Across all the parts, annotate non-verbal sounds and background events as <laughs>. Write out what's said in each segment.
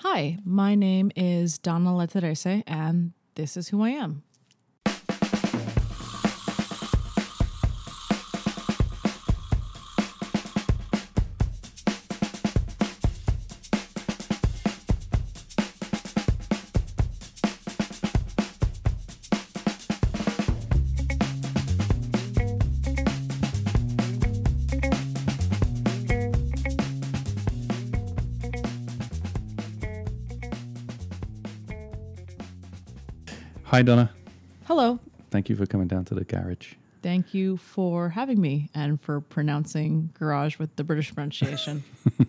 Hi, my name is Donna Leterese, and this is who I am. Hi, Donna. Hello. Thank you for coming down to the garage. Thank you for having me and for pronouncing garage with the British pronunciation.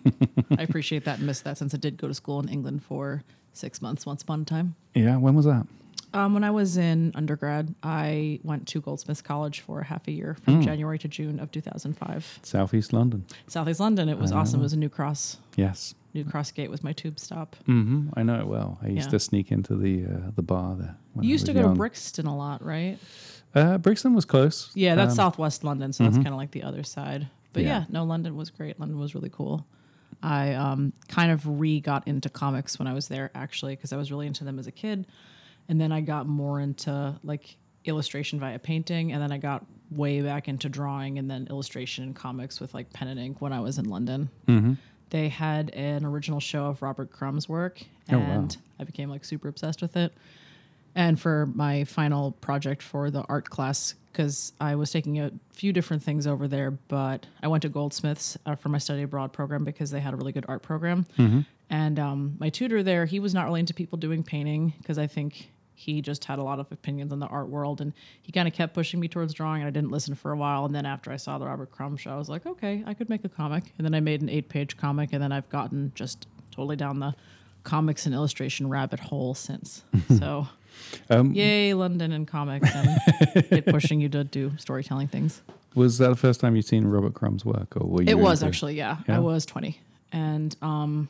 <laughs> I appreciate that and miss that since I did go to school in England for six months once upon a time. Yeah, when was that? Um, when I was in undergrad, I went to Goldsmiths College for half a year from January to June of 2005. Southeast London. Southeast London. It was awesome. It was a New Cross. Yes. New Cross Gate was my tube stop. hmm I know it well. I used Yeah. to sneak into the uh, the bar there. when You I used to go young. to Brixton a lot, right? Uh, Brixton was close. Yeah, that's Um, southwest London, so that's kind of like the other side. But yeah. Yeah. no, London was great. London was really cool. I um, kind of re got into comics when I was there, actually, because I was really into them as a kid, and then I got more into like illustration via painting, and then I got way back into drawing, and then illustration and comics with like pen and ink when I was in London. Mm-hmm. They had an original show of Robert Crumb's work, Oh, and wow. I became like super obsessed with it. And for my final project for the art class, because I was taking a few different things over there, but I went to Goldsmiths uh, for my study abroad program because they had a really good art program. And um, my tutor there, he was not really into people doing painting because I think he just had a lot of opinions on the art world. And he kind of kept pushing me towards drawing, and I didn't listen for a while. And then after I saw the Robert Crumb show, I was like, okay, I could make a comic. And then I made an eight page comic, and then I've gotten just totally down the comics and illustration rabbit hole since. <laughs> so. Um, Yay, London and comics and <laughs> it pushing you to do storytelling things. Was that the first time you'd seen Robert Crumb's work, or were you? It was into- actually, yeah. Yeah? I was 20. And um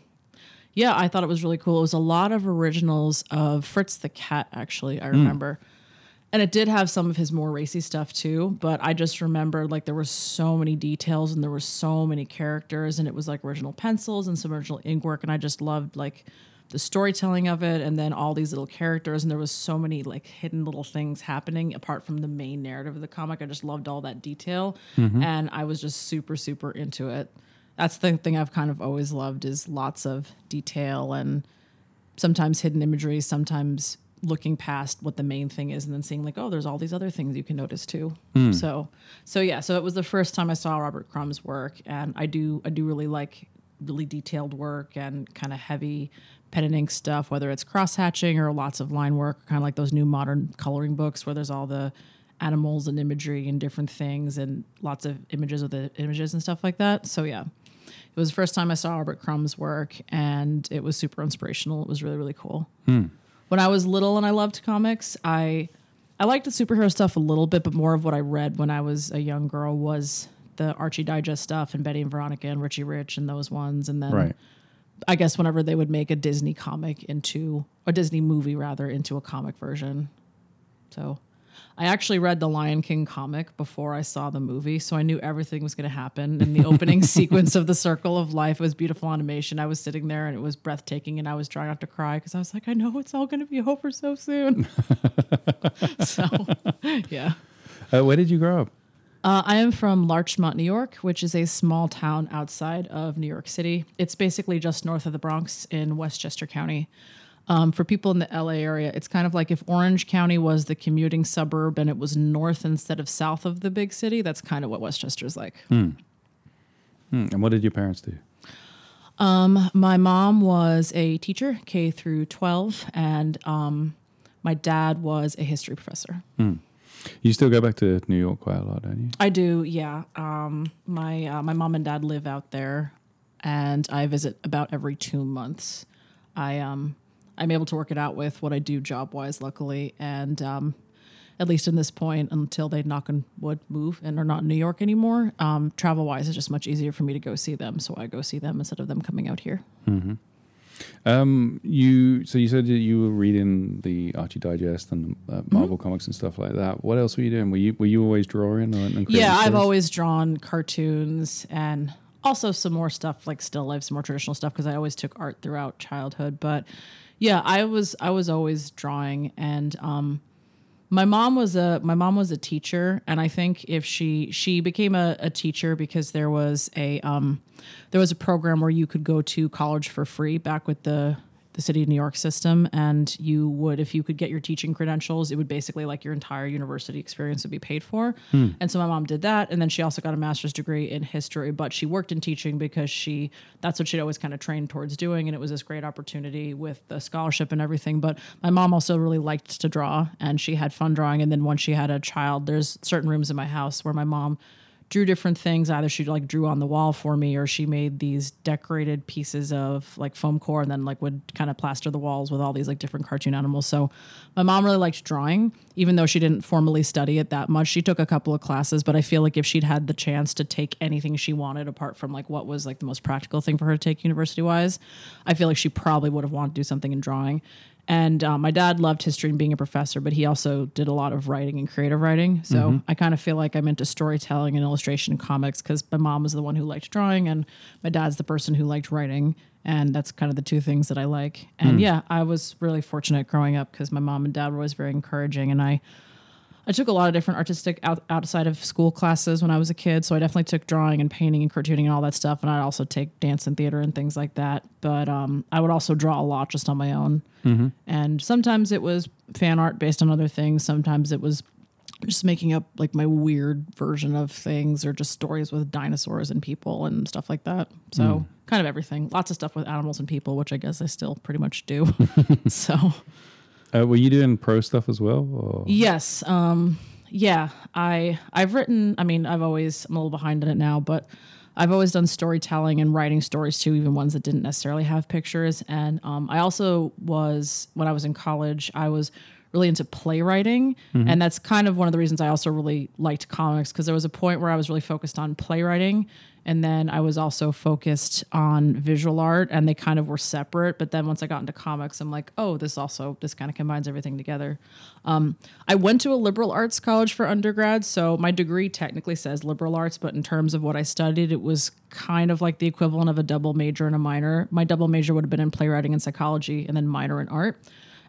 yeah, I thought it was really cool. It was a lot of originals of Fritz the Cat, actually, I remember. And it did have some of his more racy stuff too, but I just remember like there were so many details and there were so many characters, and it was like original pencils and some original ink work, and I just loved like the storytelling of it, and then all these little characters, and there was so many like hidden little things happening apart from the main narrative of the comic. I just loved all that detail, mm-hmm. and I was just super super into it. That's the thing I've kind of always loved is lots of detail and sometimes hidden imagery, sometimes looking past what the main thing is and then seeing like, oh, there's all these other things you can notice too. Hmm. So so yeah, so it was the first time I saw Robert Crumb's work and I do I do really like really detailed work and kind of heavy pen and ink stuff, whether it's cross hatching or lots of line work, kind of like those new modern coloring books where there's all the animals and imagery and different things and lots of images of the images and stuff like that. So yeah. It was the first time I saw Robert Crumb's work, and it was super inspirational. It was really, really cool. Hmm. When I was little and I loved comics, I I liked the superhero stuff a little bit, but more of what I read when I was a young girl was the Archie Digest stuff and Betty and Veronica and Richie Rich and those ones. And then Right. I guess whenever they would make a Disney comic into a Disney movie rather into a comic version. So I actually read the Lion King comic before I saw the movie, so I knew everything was going to happen. In the opening <laughs> sequence of the Circle of Life, it was beautiful animation. I was sitting there and it was breathtaking, and I was trying not to cry because I was like, I know it's all going to be over so soon. <laughs> <laughs> so, yeah. Uh, where did you grow up? Uh, I am from Larchmont, New York, which is a small town outside of New York City. It's basically just north of the Bronx in Westchester County. Um, for people in the LA area, it's kind of like if Orange County was the commuting suburb and it was north instead of south of the big city. That's kind of what Westchester's like. Hmm, and what did your parents do? My mom was a teacher, K through 12, and um, my dad was a history professor. You still go back to New York quite a lot, don't you? I do, yeah. Um, my uh, my mom and dad live out there, and I visit about every two months. I um I'm able to work it out with what I do job wise, luckily, and um, at least in this point, until they knock on wood move and are not in New York anymore, um, travel wise is just much easier for me to go see them. So I go see them instead of them coming out here. Um, you so you said that you were reading the Archie Digest and uh, Mm-hmm. Marvel comics and stuff like that. What else were you doing? Were you were you always drawing? Or, and Yeah, I've stories? always drawn cartoons and also some more stuff like still life, some more traditional stuff because I always took art throughout childhood. But yeah, I was I was always drawing, and um, my mom was a my mom was a teacher, and I think if she she became a, a teacher because there was a um, there was a program where you could go to college for free back with the the city of New York system, and you would, if you could get your teaching credentials, it would basically like your entire university experience would be paid for. Hmm. And so my mom did that, and then she also got a master's degree in history, but she worked in teaching because she that's what she'd always kind of trained towards doing, and it was this great opportunity with the scholarship and everything. But my mom also really liked to draw, and she had fun drawing. And then once she had a child, there's certain rooms in my house where my mom drew different things. Either she like drew on the wall for me, or she made these decorated pieces of like foam core, and then like would kind of plaster the walls with all these like different cartoon animals. So my mom really liked drawing, even though she didn't formally study it that much. She took a couple of classes, but I feel like if she'd had the chance to take anything she wanted, apart from like what was like the most practical thing for her to take university wise, I feel like she probably would have wanted to do something in drawing. And um, my dad loved history and being a professor, but he also did a lot of writing and creative writing. So I kind of feel like I'm into storytelling and illustration and comics because my mom was the one who liked drawing, and my dad's the person who liked writing. And that's kind of the two things that I like. And yeah, I was really fortunate growing up because my mom and dad were always very encouraging. And I, I took a lot of different artistic out, outside of school classes when I was a kid. So I definitely took drawing and painting and cartooning and all that stuff. And I'd also take dance and theater and things like that. But um, I would also draw a lot just on my own. And sometimes it was fan art based on other things. Sometimes it was just making up like my weird version of things or just stories with dinosaurs and people and stuff like that. So kind of everything. Lots of stuff with animals and people, which I guess I still pretty much do. <laughs> <laughs> so Uh, were you doing pro stuff as well? Or? Yes. Um, yeah. I I've written. I mean, I've always I'm a little behind in it now, but I've always done storytelling and writing stories too, even ones that didn't necessarily have pictures. And um, I also was when I was in college, I was really into playwriting, and that's kind of one of the reasons I also really liked comics because there was a point where I was really focused on playwriting. And then I was also focused on visual art, and they kind of were separate. But then once I got into comics, I'm like, oh, this also this kind of combines everything together. Um, I went to a liberal arts college for undergrad, so my degree technically says liberal arts, but in terms of what I studied, it was kind of like the equivalent of a double major and a minor. My double major would have been in playwriting and psychology, and then minor in art.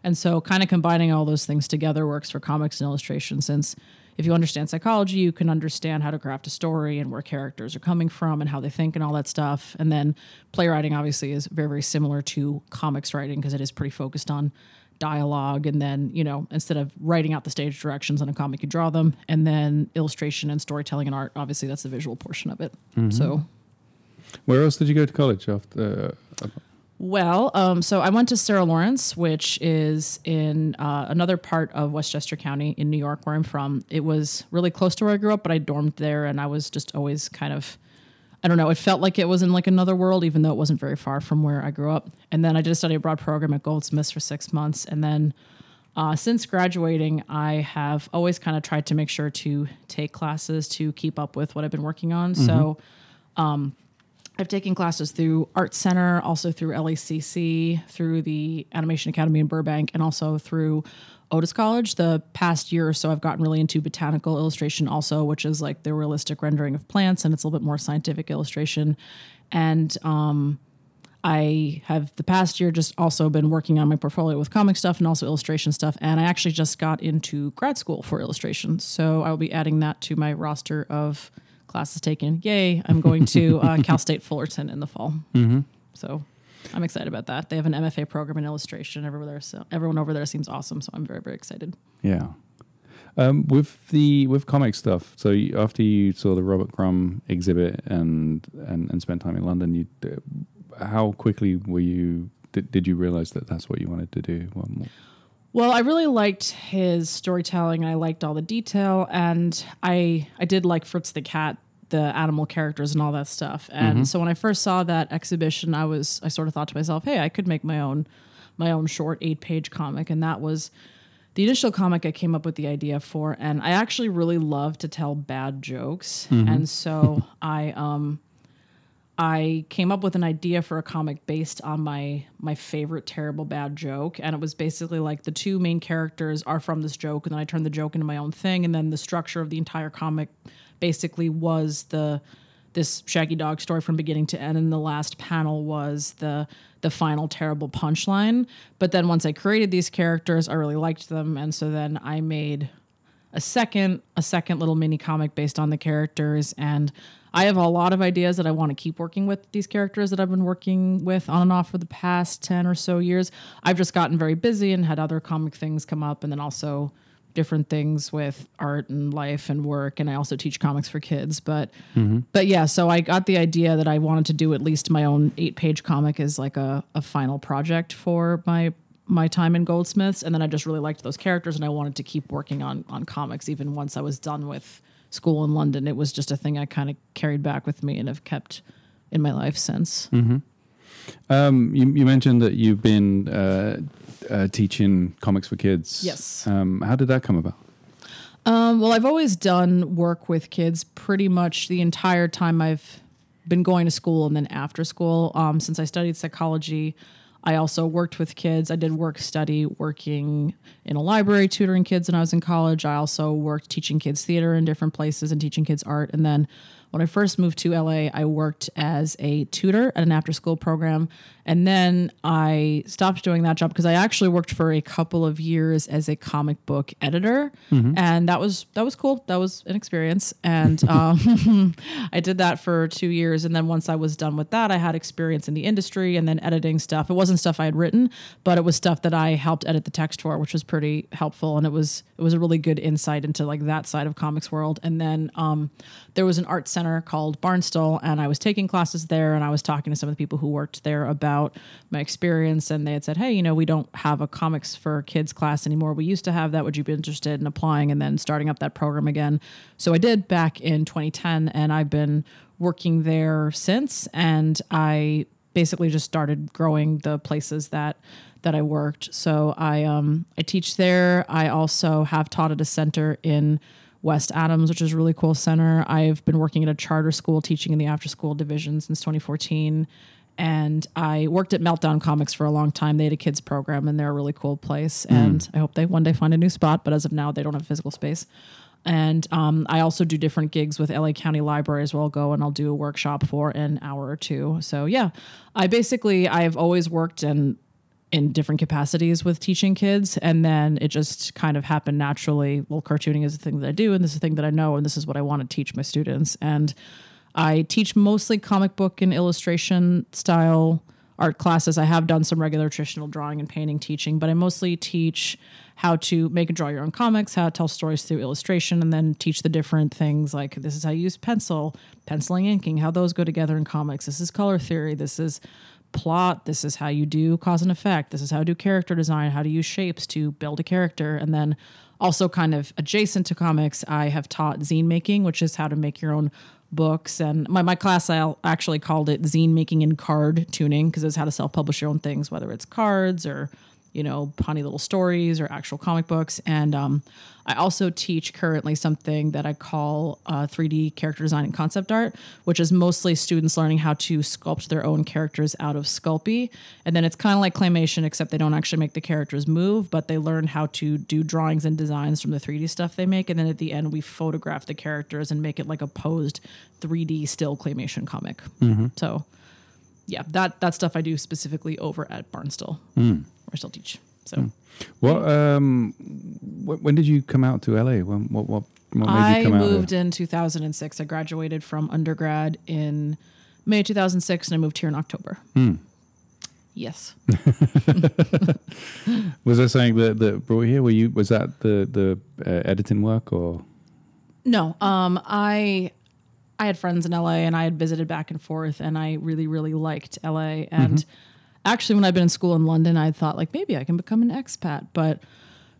And so, kind of combining all those things together works for comics and illustration since if you understand psychology, you can understand how to craft a story and where characters are coming from and how they think and all that stuff. And then playwriting obviously is very, very similar to comics writing because it is pretty focused on dialogue. And then, you know, instead of writing out the stage directions on a comic, you draw them. And then illustration and storytelling and art, obviously, that's the visual portion of it. So. Where else did you go to college after? Uh, Well, um, so I went to Sarah Lawrence, which is in uh, another part of Westchester County in New York, where I'm from. It was really close to where I grew up, but I dormed there, and I was just always kind of, I don't know, it felt like it was in like another world, even though it wasn't very far from where I grew up. And then I did a study abroad program at Goldsmiths for six months, and then uh, since graduating, I have always kind of tried to make sure to take classes to keep up with what I've been working on. So. I've taken classes through Art Center, also through LACC, through the Animation Academy in Burbank, and also through Otis College. The past year or so, I've gotten really into botanical illustration, also, which is like the realistic rendering of plants, and it's a little bit more scientific illustration. And um, I have the past year just also been working on my portfolio with comic stuff and also illustration stuff. And I actually just got into grad school for illustration. So I will be adding that to my roster of classes taken. Yay. I'm going to uh, <laughs> Cal State Fullerton in the fall. So I'm excited about that. They have an MFA program in illustration everywhere there. So everyone over there seems awesome. So I'm very, very excited. yeah. Um, with the with comic stuff. So you, after you saw the Robert Crumb exhibit and and, and spent time in London, you how quickly were you? Did, did you realize that that's what you wanted to do? One more? Well, I really liked his storytelling. I liked all the detail, and I I did like Fritz the cat, the animal characters, and all that stuff. And so when I first saw that exhibition, I was I sort of thought to myself, hey, I could make my own my own short eight page comic, and that was the initial comic I came up with the idea for. And I actually really love to tell bad jokes, and so <laughs> I um I came up with an idea for a comic based on my my favorite terrible bad joke, and it was basically like the two main characters are from this joke, and then I turned the joke into my own thing, and then the structure of the entire comic basically was the this Shaggy Dog story from beginning to end, and the last panel was the the final terrible punchline. But then once I created these characters, I really liked them, and so then I made a second a second little mini comic based on the characters and I have a lot of ideas that I want to keep working with these characters that I've been working with on and off for the past 10 or so years. I've just gotten very busy and had other comic things come up and then also different things with art and life and work and I also teach comics for kids but mm-hmm. but yeah so I got the idea that I wanted to do at least my own 8 page comic as like a, a final project for my my time in Goldsmiths, and then I just really liked those characters, and I wanted to keep working on on comics even once I was done with school in London. It was just a thing I kind of carried back with me and have kept in my life since. Mm-hmm. Um, you, you, mentioned that you've been uh, uh, teaching comics for kids. Yes. Um, how did that come about? Um, well, I've always done work with kids pretty much the entire time I've been going to school and then after school. Um, since I studied psychology, I also worked with kids. I did work study working in a library tutoring kids when I was in college. I also worked teaching kids theater in different places and teaching kids art. And then when I first moved to LA, I worked as a tutor at an after school program. And then I stopped doing that job because I actually worked for a couple of years as a comic book editor. Mm-hmm. And that was that was cool. That was an experience. And <laughs> um, <laughs> I did that for two years. And then once I was done with that, I had experience in the industry and then editing stuff. It wasn't stuff I had written, but it was stuff that I helped edit the text for, which was pretty helpful. And it was it was a really good insight into like that side of comics world. And then um, there was an art center called Barnsdall, and I was taking classes there, and I was talking to some of the people who worked there about my experience, and they had said, "Hey, you know, we don't have a comics for kids class anymore. We used to have that. Would you be interested in applying and then starting up that program again?" So I did back in 2010, and I've been working there since, and I basically just started growing the places that that I worked. So I um I teach there. I also have taught at a center in West Adams, which is a really cool center. I've been working at a charter school teaching in the after school division since 2014. And I worked at Meltdown Comics for a long time. They had a kids program and they're a really cool place. Mm. And I hope they one day find a new spot, but as of now, they don't have physical space. And um, I also do different gigs with LA County Libraries where I'll go and I'll do a workshop for an hour or two. So yeah, I basically I've always worked and in different capacities with teaching kids. And then it just kind of happened naturally. Well cartooning is the thing that i do and this is the thing that i know and this is what i want to teach my students. And i teach mostly comic book and illustration style art classes. I have done some regular traditional drawing and painting teaching but i mostly teach how to make and draw your own comics how to tell stories through illustration and then teach the different things like this is how you use pencil penciling inking how those go together in comics. This is color theory. This is plot. This is how you do cause and effect. This is how to do character design, how to use shapes to build a character. And then also, kind of adjacent to comics, I have taught zine making, which is how to make your own books. And my, my class, I actually called it zine making and card tuning because it's how to self publish your own things, whether it's cards or you know, funny little stories or actual comic books. And um, I also teach currently something that I call uh, 3D character design and concept art, which is mostly students learning how to sculpt their own characters out of Sculpey. And then it's kind of like claymation, except they don't actually make the characters move, but they learn how to do drawings and designs from the 3D stuff they make. And then at the end, we photograph the characters and make it like a posed 3D still claymation comic. Mm-hmm. So, yeah, that that stuff I do specifically over at Barnsdall. Mm or still teach. So, mm. well, um, wh- when did you come out to LA? When what what, what I moved in 2006. I graduated from undergrad in May 2006, and I moved here in October. Mm. Yes. <laughs> <laughs> was there something that, that brought you here? Were you was that the the uh, editing work or? No, um, I I had friends in LA and I had visited back and forth, and I really really liked LA and. Mm-hmm actually when I've been in school in London, I thought like maybe I can become an expat, but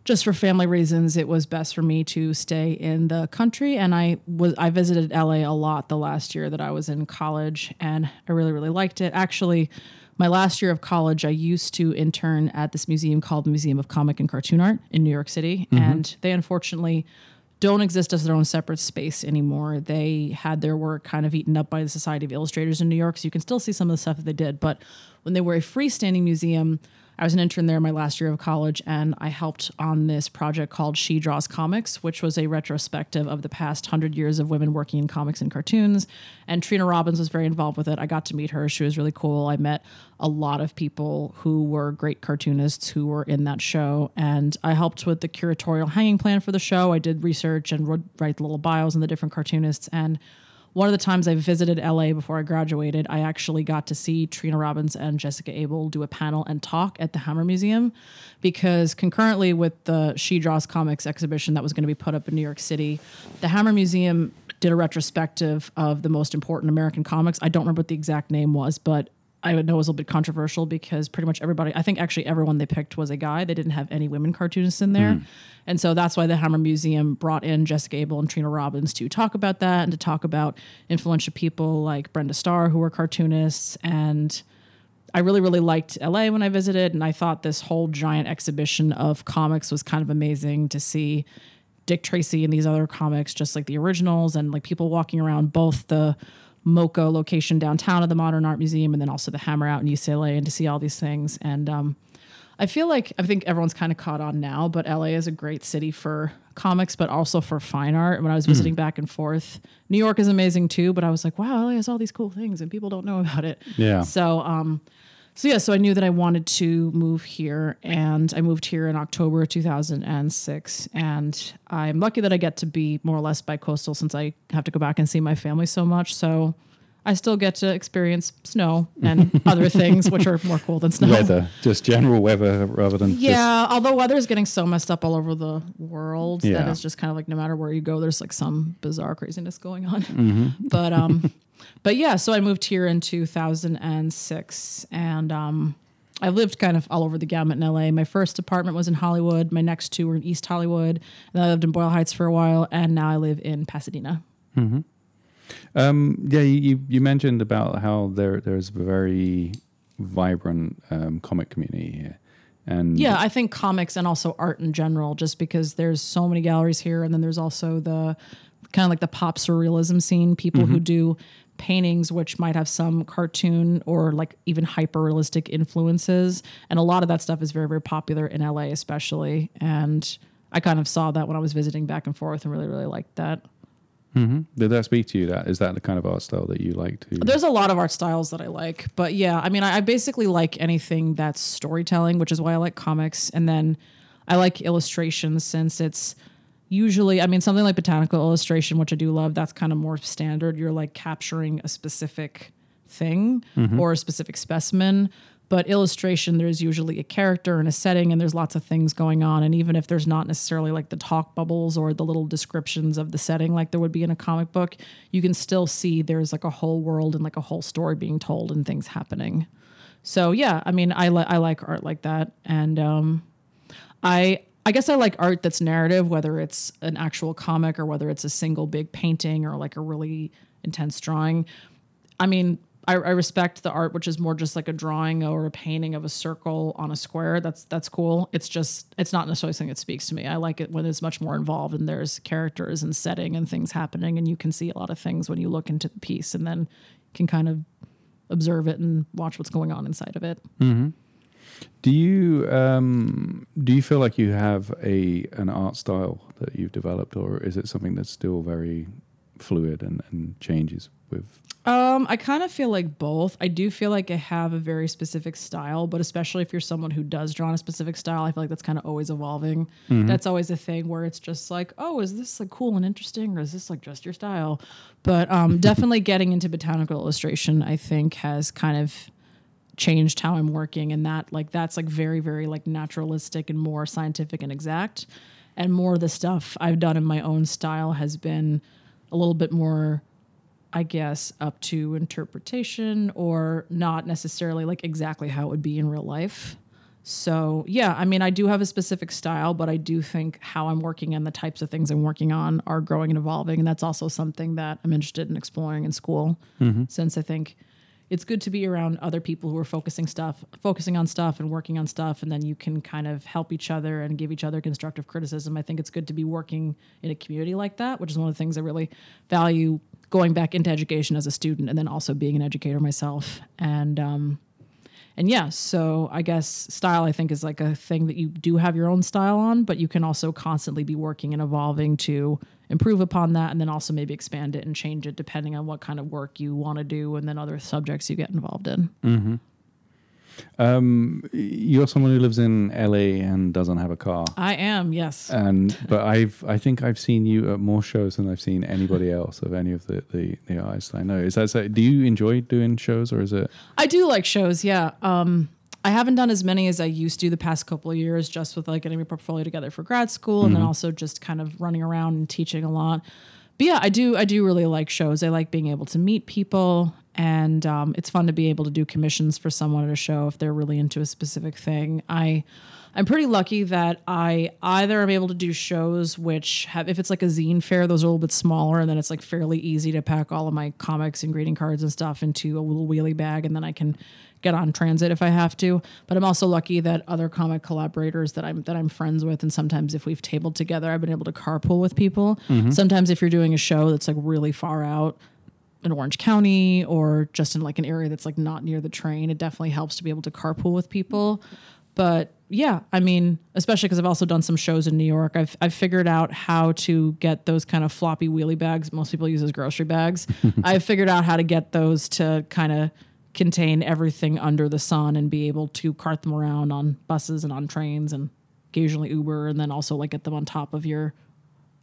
just for family reasons, it was best for me to stay in the country. And I was I visited LA a lot the last year that I was in college, and I really really liked it. Actually, my last year of college, I used to intern at this museum called the Museum of Comic and Cartoon Art in New York City, mm-hmm. and they unfortunately don't exist as their own separate space anymore. They had their work kind of eaten up by the Society of Illustrators in New York, so you can still see some of the stuff that they did. But when they were a freestanding museum, I was an intern there my last year of college, and I helped on this project called She Draws Comics, which was a retrospective of the past hundred years of women working in comics and cartoons. And Trina Robbins was very involved with it. I got to meet her; she was really cool. I met a lot of people who were great cartoonists who were in that show, and I helped with the curatorial hanging plan for the show. I did research and wrote, write little bios on the different cartoonists and one of the times I visited LA before I graduated, I actually got to see Trina Robbins and Jessica Abel do a panel and talk at the Hammer Museum because concurrently with the She Draws Comics exhibition that was going to be put up in New York City, the Hammer Museum did a retrospective of the most important American comics. I don't remember what the exact name was, but I know it was a little bit controversial because pretty much everybody, I think actually everyone they picked was a guy. They didn't have any women cartoonists in there. Mm. And so that's why the Hammer Museum brought in Jessica Abel and Trina Robbins to talk about that and to talk about influential people like Brenda Starr, who were cartoonists. And I really, really liked LA when I visited. And I thought this whole giant exhibition of comics was kind of amazing to see Dick Tracy and these other comics, just like the originals, and like people walking around both the MoCA location downtown of the Modern Art Museum, and then also the Hammer out in UCLA, and to see all these things. And um, I feel like I think everyone's kind of caught on now, but LA is a great city for comics, but also for fine art. When I was hmm. visiting mm. back and forth, New York is amazing too, but I was like, wow, LA has all these cool things, and people don't know about it. Yeah. So, um, so yeah, so I knew that I wanted to move here, and I moved here in October 2006. And I'm lucky that I get to be more or less bi-coastal since I have to go back and see my family so much. So I still get to experience snow and <laughs> other things, which are more cool than snow. Weather, just general weather rather than. Yeah, although weather is getting so messed up all over the world yeah. that it's just kind of like no matter where you go, there's like some bizarre craziness going on. Mm-hmm. But um, <laughs> but yeah, so I moved here in 2006, and um, I lived kind of all over the gamut in LA. My first apartment was in Hollywood. My next two were in East Hollywood. And I lived in Boyle Heights for a while, and now I live in Pasadena. Mm-hmm. Um, yeah, you, you mentioned about how there there's a very vibrant um, comic community here. And yeah, I think comics and also art in general, just because there's so many galleries here, and then there's also the kind of like the pop surrealism scene, people mm-hmm. who do paintings which might have some cartoon or like even hyper realistic influences, and a lot of that stuff is very very popular in LA, especially. And I kind of saw that when I was visiting back and forth, and really really liked that. Mm-hmm. Did that speak to you? That is that the kind of art style that you like to? There's a lot of art styles that I like, but yeah, I mean, I, I basically like anything that's storytelling, which is why I like comics, and then I like illustrations since it's usually, I mean, something like botanical illustration, which I do love. That's kind of more standard. You're like capturing a specific thing mm-hmm. or a specific specimen. But illustration, there's usually a character and a setting, and there's lots of things going on. And even if there's not necessarily like the talk bubbles or the little descriptions of the setting like there would be in a comic book, you can still see there's like a whole world and like a whole story being told and things happening. So yeah, I mean, I li- I like art like that, and um, I I guess I like art that's narrative, whether it's an actual comic or whether it's a single big painting or like a really intense drawing. I mean, I, I, respect the art, which is more just like a drawing or a painting of a circle on a square. That's that's cool. It's just it's not necessarily something that speaks to me. I like it when it's much more involved and there's characters and setting and things happening, and you can see a lot of things when you look into the piece, and then can kind of observe it and watch what's going on inside of it. Mm-hmm. Do you um, do you feel like you have a an art style that you've developed, or is it something that's still very fluid and, and changes with um, I kind of feel like both. I do feel like I have a very specific style, but especially if you're someone who does draw in a specific style, I feel like that's kind of always evolving. Mm-hmm. That's always a thing where it's just like, oh, is this like cool and interesting, or is this like just your style? But um, <laughs> definitely getting into botanical illustration, I think, has kind of changed how I'm working, and that like that's like very very like naturalistic and more scientific and exact, and more of the stuff I've done in my own style has been a little bit more I guess, up to interpretation or not necessarily like exactly how it would be in real life. So, yeah, I mean, I do have a specific style, but I do think how I'm working and the types of things I'm working on are growing and evolving. And that's also something that I'm interested in exploring in school, mm-hmm. since I think it's good to be around other people who are focusing stuff, focusing on stuff and working on stuff, and then you can kind of help each other and give each other constructive criticism. I think it's good to be working in a community like that, which is one of the things I really value going back into education as a student and then also being an educator myself. And um, and yeah, so I guess style I think is like a thing that you do have your own style on, but you can also constantly be working and evolving to improve upon that and then also maybe expand it and change it depending on what kind of work you want to do and then other subjects you get involved in. Mm-hmm. Um, you're someone who lives in LA and doesn't have a car. I am, yes. And <laughs> but I've I think I've seen you at more shows than I've seen anybody else of any of the the, the artists I know. Is that so? Do you enjoy doing shows or is it? I do like shows, yeah. Um, I haven't done as many as I used to the past couple of years, just with like getting my portfolio together for grad school, and then also just kind of running around and teaching a lot. But yeah, I do. I do really like shows. I like being able to meet people, and um, it's fun to be able to do commissions for someone at a show if they're really into a specific thing. I. I'm pretty lucky that I either am able to do shows which have, if it's like a zine fair, those are a little bit smaller, and then it's like fairly easy to pack all of my comics and greeting cards and stuff into a little wheelie bag, and then I can get on transit if I have to. But I'm also lucky that other comic collaborators that I'm that I'm friends with, and sometimes if we've tabled together, I've been able to carpool with people. Sometimes if you're doing a show that's like really far out in Orange County or just in like an area that's like not near the train, it definitely helps to be able to carpool with people. But yeah, I mean, especially because I've also done some shows in New York. I've I've figured out how to get those kind of floppy wheelie bags. Most people use as grocery bags. <laughs> I've figured out how to get those to kind of contain everything under the sun and be able to cart them around on buses and on trains and occasionally Uber, and then also like get them on top of your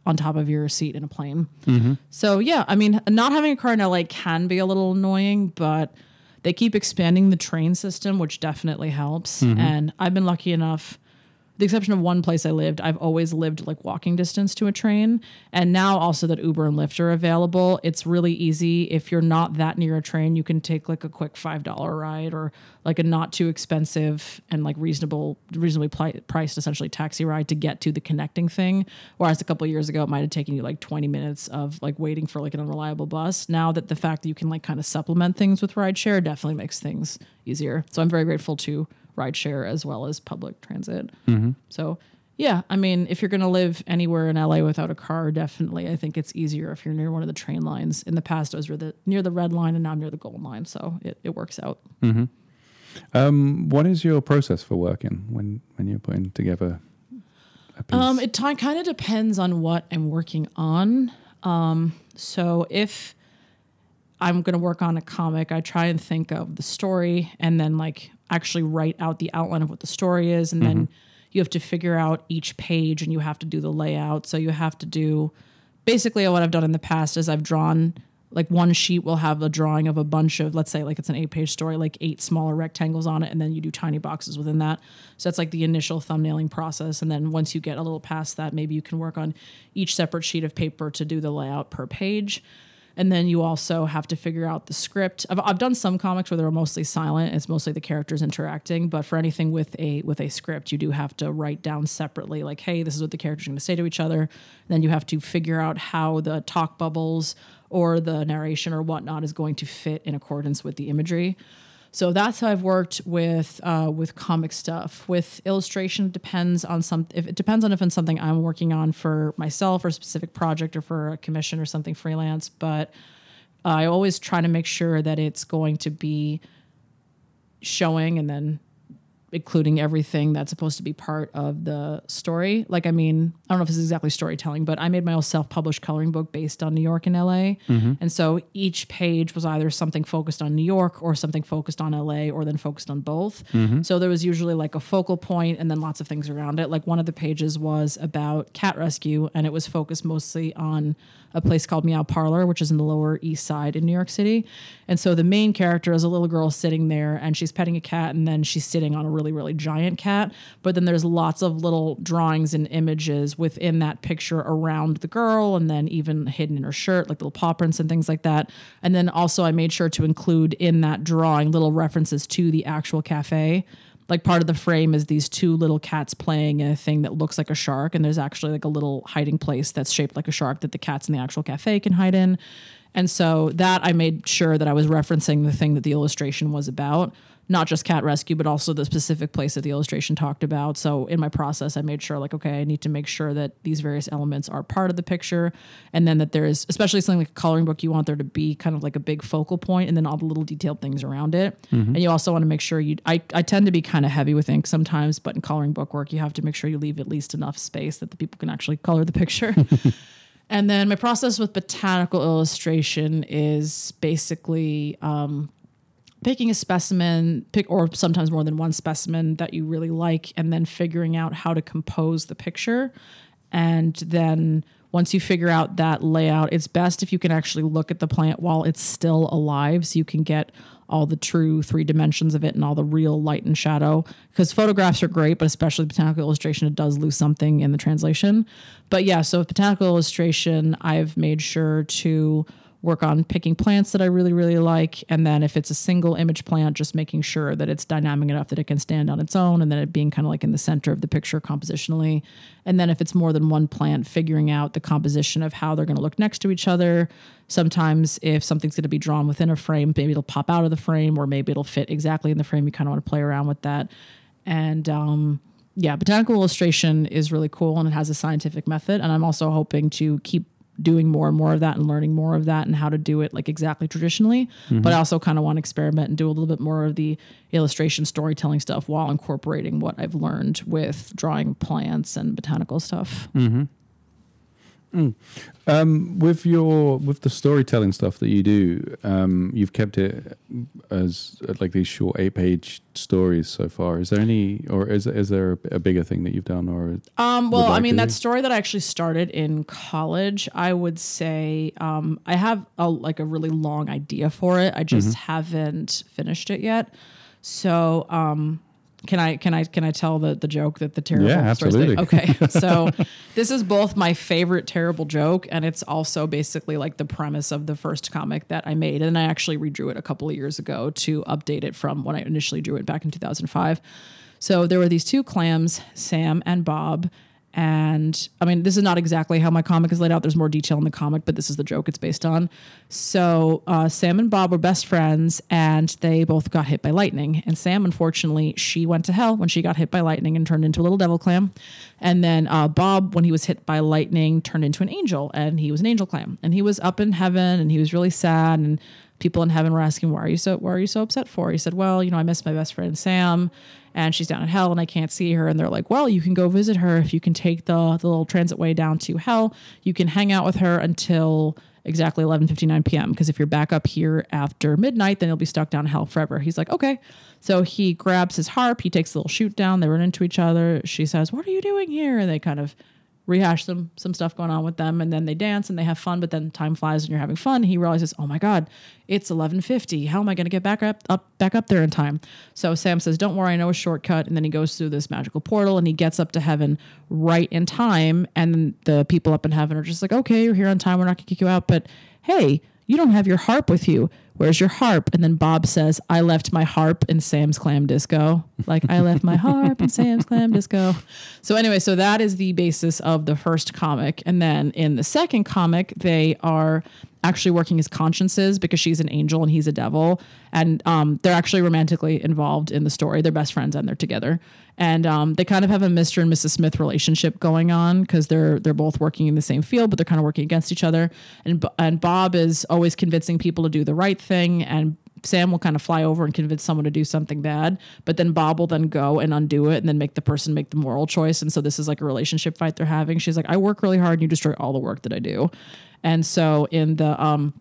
on top of your seat in a plane. Mm-hmm. So yeah, I mean, not having a car in LA can be a little annoying, but they keep expanding the train system, which definitely helps. Mm-hmm. And I've been lucky enough, the exception of one place I lived, I've always lived like walking distance to a train. And now also that Uber and Lyft are available, it's really easy. If you're not that near a train, you can take like a quick five dollar ride or like a not too expensive and like reasonable, reasonably priced essentially taxi ride to get to the connecting thing. Whereas a couple years ago, it might have taken you like 20 minutes of like waiting for like an unreliable bus. Now that the fact that you can like kind of supplement things with rideshare definitely makes things easier. So I'm very grateful to rideshare as well as public transit. So yeah, I mean, if you're going to live anywhere in LA without a car, definitely, I think it's easier if you're near one of the train lines. In the past, I was near the, near the red line, and now I'm near the gold line, so it, it works out. Um, what is your process for working when when you're putting together a piece? Um, it t- kind of depends on what I'm working on. Um, so if I'm going to work on a comic, I try and think of the story and then like actually write out the outline of what the story is, and then mm-hmm. you have to figure out each page and you have to do the layout. So you have to do basically what I've done in the past is I've drawn like one sheet will have a drawing of a bunch of let's say like it's an eight page story like eight smaller rectangles on it and then you do tiny boxes within that. So that's like the initial thumbnailing process and then once you get a little past that maybe you can work on each separate sheet of paper to do the layout per page and then you also have to figure out the script. I've, I've done some comics where they're mostly silent. It's mostly the characters interacting. But for anything with a with a script, you do have to write down separately, like, hey, this is what the characters are going to say to each other. then you have to figure out how the talk bubbles or the narration or whatnot is going to fit in accordance with the imagery. So that's how I've worked with uh, with comic stuff. With illustration, depends on some. If it depends on if it's something I'm working on for myself or a specific project or for a commission or something freelance. But I always try to make sure that it's going to be showing and then including everything that's supposed to be part of the story. Like, I mean, I don't know if this is exactly storytelling, but I made my own self published coloring book based on New York and LA. Mm-hmm. And so each page was either something focused on New York or something focused on LA or then focused on both. Mm-hmm. So there was usually like a focal point and then lots of things around it. Like, one of the pages was about cat rescue and it was focused mostly on a place called Meow Parlor, which is in the Lower East Side in New York City. And so the main character is a little girl sitting there and she's petting a cat and then she's sitting on a really, really giant cat. But then there's lots of little drawings and images within that picture around the girl and then even hidden in her shirt, like little paw prints and things like that. And then also I made sure to include in that drawing little references to the actual cafe like part of the frame is these two little cats playing in a thing that looks like a shark and there's actually like a little hiding place that's shaped like a shark that the cats in the actual cafe can hide in and so that i made sure that i was referencing the thing that the illustration was about not just cat rescue, but also the specific place that the illustration talked about. So in my process, I made sure like, okay, I need to make sure that these various elements are part of the picture. And then that there is, especially something like a coloring book, you want there to be kind of like a big focal point and then all the little detailed things around it. And you also want to make sure you, I, I tend to be kind of heavy with ink sometimes, but in coloring book work, you have to make sure you leave at least enough space that the people can actually color the picture. <laughs> And then my process with botanical illustration is basically um, picking a specimen, pick or sometimes more than one specimen that you really like, and then figuring out how to compose the picture. And then once you figure out that layout, it's best if you can actually look at the plant while it's still alive, so you can get all the true three dimensions of it and all the real light and shadow. Because photographs are great, but especially botanical illustration, it does lose something in the translation. But yeah, so with botanical illustration, I've made sure to work on picking plants that I really, really like. And then if it's a single image plant, just making sure that it's dynamic enough that it can stand on its own and then it being kind of like in the center of the picture compositionally. And then if it's more than one plant, figuring out the composition of how they're going to look next to each other. Sometimes if something's going to be drawn within a frame, maybe it'll pop out of the frame or maybe it'll fit exactly in the frame. You kind of want to play around with that. And, um, yeah, botanical illustration is really cool and it has a scientific method. And I'm also hoping to keep doing more and more of that and learning more of that and how to do it like exactly traditionally. But mm-hmm. I also kind of want to experiment and do a little bit more of the illustration storytelling stuff while incorporating what I've learned with drawing plants and botanical stuff. Mm-hmm. Um, with your with the storytelling stuff that you do, um, you've kept it as uh, like these short eight page stories so far. Is there any, or is is there a bigger thing that you've done, or Um, well, I mean, that story that I actually started in college, I would say um, I have a, like a really long idea for it. I just Mm-hmm. haven't finished it yet. So, um, can I can I can I tell the the joke that the terrible Yeah, absolutely. Okay, <laughs> so this is both my favorite terrible joke, and it's also basically like the premise of the first comic that I made, and I actually redrew it a couple of years ago to update it from when I initially drew it back in 2005. So there were these two clams, Sam and Bob. And I mean, this is not exactly how my comic is laid out. There's more detail in the comic, but this is the joke it's based on. So uh, Sam and Bob were best friends, and they both got hit by lightning. And Sam, unfortunately, she went to hell when she got hit by lightning and turned into a little devil clam. And then uh, Bob, when he was hit by lightning, turned into an angel, and he was an angel clam. And he was up in heaven, and he was really sad. And people in heaven were asking, "Why are you so? Why are you so upset for?" He said, "Well, you know, I miss my best friend Sam." and she's down in hell and I can't see her. And they're like, well, you can go visit her if you can take the, the little transit way down to hell. You can hang out with her until exactly 11:59 p.m. because if you're back up here after midnight, then you'll be stuck down hell forever. He's like, okay. So he grabs his harp, he takes a little shoot down, they run into each other. She says, "What are you doing here?" And they kind of rehash some some stuff going on with them and then they dance and they have fun but then time flies and you're having fun he realizes oh my god it's 11:50 how am i going to get back up up back up there in time? So sam says don't worry i know a shortcut and then he goes through this magical portal and he gets up to heaven right in time and the people up in heaven are just like okay you're here on time we're not going to kick you out but hey you don't have your harp with you where's your harp? And then bob says i left my harp in sam's clam disco. Like i left my harp in sam's clam disco. So anyway so that is the basis of the first comic. And then in the second comic they are actually working as consciences because she's an angel and he's a devil. And um, they're actually romantically involved in the story. They're best friends and they're together. And um, they kind of have a mr and mrs smith relationship going on because they're they're both working in the same field but they're kind of working against each other. And, and bob is always convincing people to do the right thing and Sam will kind of fly over and convince someone to do something bad, but then Bob will then go and undo it and then make the person make the moral choice. And so this is like a relationship fight they're having. She's like, I work really hard and you destroy all the work that I do. And so in the um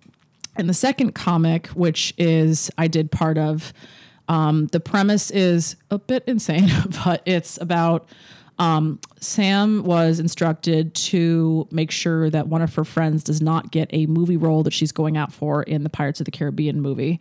in the second comic, which is I did part of, um, the premise is a bit <laughs> insane, but it's about um, Sam was instructed to make sure that one of her friends does not get a movie role that she's going out for in the Pirates of the Caribbean movie.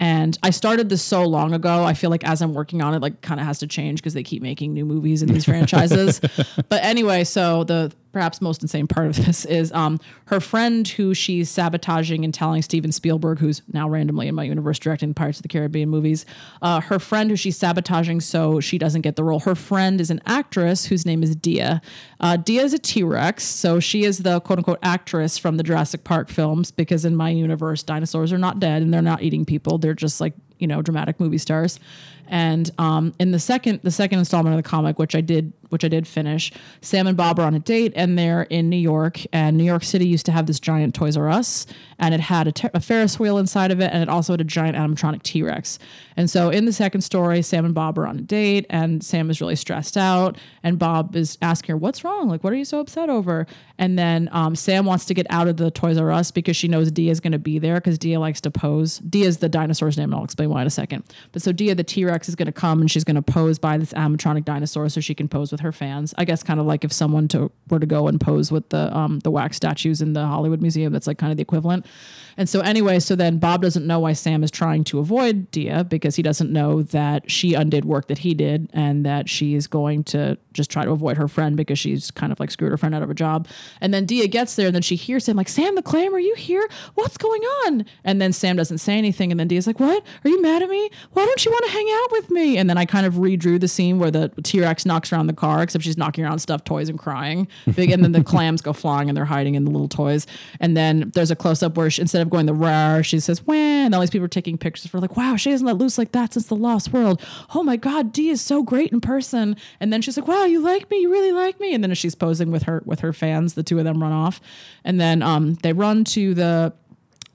And I started this so long ago. I feel like as I'm working on it, like kind of has to change because they keep making new movies in these <laughs> franchises. But anyway, so the perhaps most insane part of this is um, her friend who she's sabotaging and telling Steven Spielberg, who's now randomly in my universe directing Pirates of the Caribbean movies, uh, her friend who she's sabotaging so she doesn't get the role. Her friend is an actress whose name is Dia. Uh, Dia is a T Rex, so she is the quote unquote actress from the Jurassic Park films because in my universe, dinosaurs are not dead and they're not eating people. They're just like, you know dramatic movie stars. And um, in the second the second installment of the comic, which I did which I did finish, Sam and Bob are on a date and they're in New York. And New York City used to have this giant Toys R Us, and it had a, ter- a Ferris wheel inside of it, and it also had a giant animatronic T Rex. And so in the second story, Sam and Bob are on a date, and Sam is really stressed out, and Bob is asking her, "What's wrong? Like, what are you so upset over?" And then um, Sam wants to get out of the Toys R Us because she knows Dia is going to be there because Dia likes to pose. Dia is the dinosaur's name, and I'll explain why in a second. But so Dia, the T Rex, is going to come and she's going to pose by this animatronic dinosaur so she can pose with her fans. I guess kind of like if someone to were to go and pose with the um, the wax statues in the Hollywood Museum, that's like kind of the equivalent. And so anyway, so then Bob doesn't know why Sam is trying to avoid Dia because he doesn't know that she undid work that he did and that she is going to just try to avoid her friend because she's kind of like screwed her friend out of a job. And then Dia gets there and then she hears him like, Sam the Clam, are you here? What's going on? And then Sam doesn't say anything. And then Dia's like, What? Are you mad at me? Why don't you want to hang out with me? And then I kind of redrew the scene where the T Rex knocks around the car, except she's knocking around stuffed toys and crying. And then the <laughs> clams go flying and they're hiding in the little toys. And then there's a close up where she, instead of going the rar, she says, when all these people are taking pictures for like, wow, she hasn't let loose like that since the Lost World. Oh my God, Dee is so great in person. And then she's like, wow, you like me? You really like me? And then as she's posing with her with her fans, the two of them run off. And then um, they run to the